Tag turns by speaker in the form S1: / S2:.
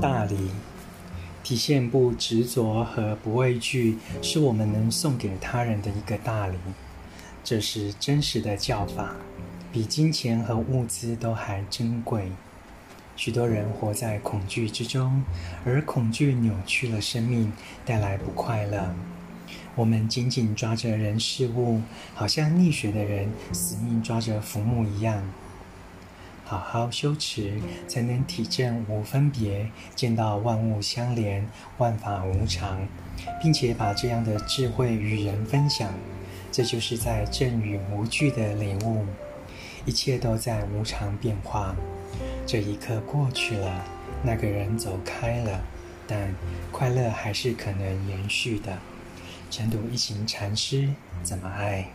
S1: 大礼，体现不执着和不畏惧，是我们能送给他人的一个大礼。这是真实的教法，比金钱和物资都还珍贵。许多人活在恐惧之中，而恐惧扭曲了生命，带来不快乐。我们紧紧抓着人事物，好像溺水的人死命抓着浮木一样。好好修持，才能体证无分别，见到万物相连，万法无常，并且把这样的智慧与人分享。这就是在证与无惧的领悟。一切都在无常变化。这一刻过去了，那个人走开了，但快乐还是可能延续的。晨读一行禅师怎么爱？